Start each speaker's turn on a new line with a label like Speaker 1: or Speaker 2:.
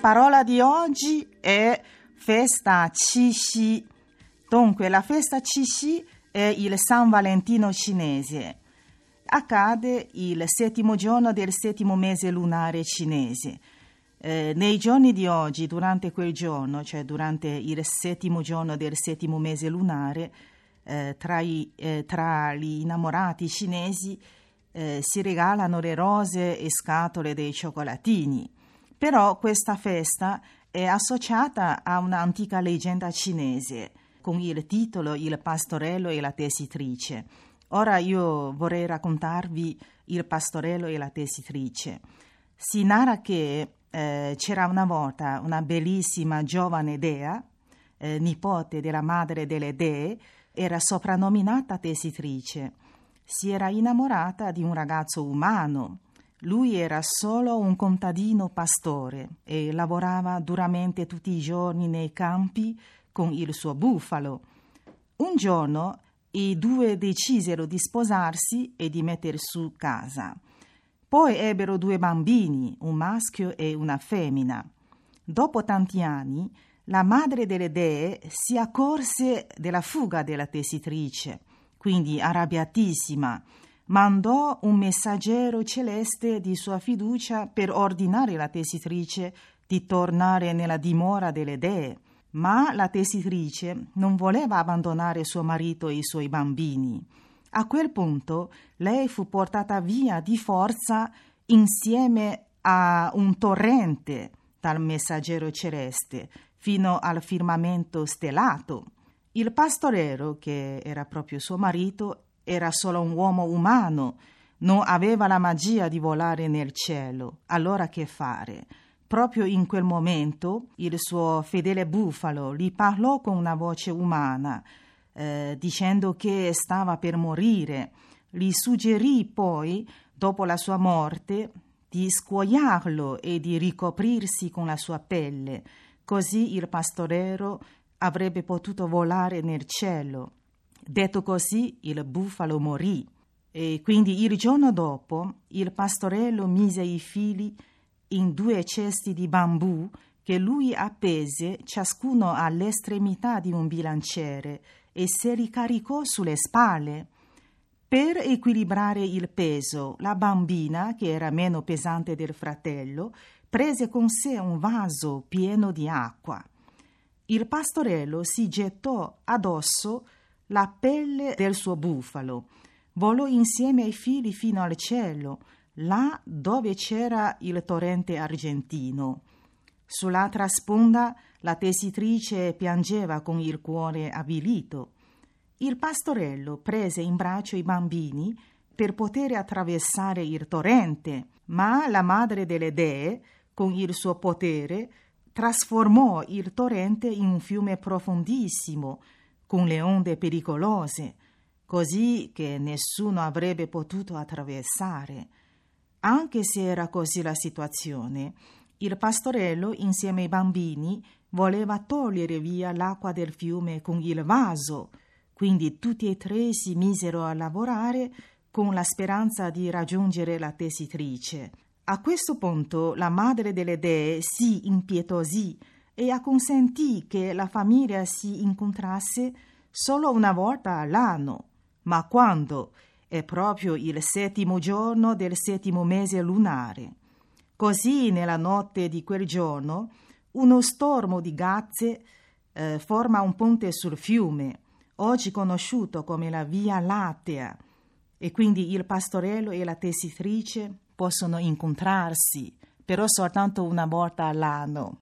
Speaker 1: parola di oggi è festa Qixi. Dunque, la festa Qixi è il San Valentino cinese. Accade il settimo giorno del settimo mese lunare cinese. Eh, nei giorni di oggi, durante quel giorno, cioè durante il settimo giorno del settimo mese lunare, eh, tra, i, eh, tra, gli innamorati cinesi eh, si regalano le rose e scatole dei cioccolatini. Però questa festa è associata a un'antica leggenda cinese con il titolo Il pastorello e la tessitrice. Ora io vorrei raccontarvi Il pastorello e la tessitrice. Si narra che eh, c'era una volta una bellissima giovane dea, eh, nipote della madre delle dee, era soprannominata tessitrice. Si era innamorata di un ragazzo umano lui era solo un contadino pastore e lavorava duramente tutti i giorni nei campi con il suo bufalo. Un giorno i due decisero di sposarsi e di mettere su casa. Poi ebbero due bambini, un maschio e una femmina. Dopo tanti anni, la madre delle dee si accorse della fuga della tessitrice, quindi arrabbiatissima mandò un messaggero celeste di sua fiducia per ordinare la tessitrice di tornare nella dimora delle dee. Ma la tessitrice non voleva abbandonare suo marito e i suoi bambini. A quel punto lei fu portata via di forza insieme a un torrente dal messaggero celeste fino al firmamento stellato. Il pastorero, che era proprio suo marito, era solo un uomo umano, non aveva la magia di volare nel cielo. Allora che fare? Proprio in quel momento il suo fedele bufalo gli parlò con una voce umana, eh, dicendo che stava per morire. Gli suggerì poi, dopo la sua morte, di scuoiarlo e di ricoprirsi con la sua pelle, così il pastorero avrebbe potuto volare nel cielo. Detto così, il bufalo morì e quindi il giorno dopo il pastorello mise i fili in due cesti di bambù che lui appese ciascuno all'estremità di un bilanciere e se li caricò sulle spalle. Per equilibrare il peso, la bambina, che era meno pesante del fratello, prese con sé un vaso pieno di acqua. Il pastorello si gettò addosso la pelle del suo bufalo. Volò insieme ai figli fino al cielo, là dove c'era il torrente argentino. Sull'altra sponda la tessitrice piangeva con il cuore avvilito. Il pastorello prese in braccio i bambini per poter attraversare il torrente, ma la madre delle dee, con il suo potere, trasformò il torrente in un fiume profondissimo, con le onde pericolose, così che nessuno avrebbe potuto attraversare. Anche se era così la situazione, il pastorello, insieme ai bambini, voleva togliere via l'acqua del fiume con il vaso, quindi tutti e tre si misero a lavorare con la speranza di raggiungere la tessitrice. A questo punto la madre delle dee si impietosì e acconsentì che la famiglia si incontrasse solo una volta all'anno. Ma quando? È proprio il settimo giorno del settimo mese lunare. Così nella notte di quel giorno uno stormo di gazze eh, forma un ponte sul fiume, oggi conosciuto come la Via Lattea, e quindi il pastorello e la tessitrice possono incontrarsi, però soltanto una volta all'anno.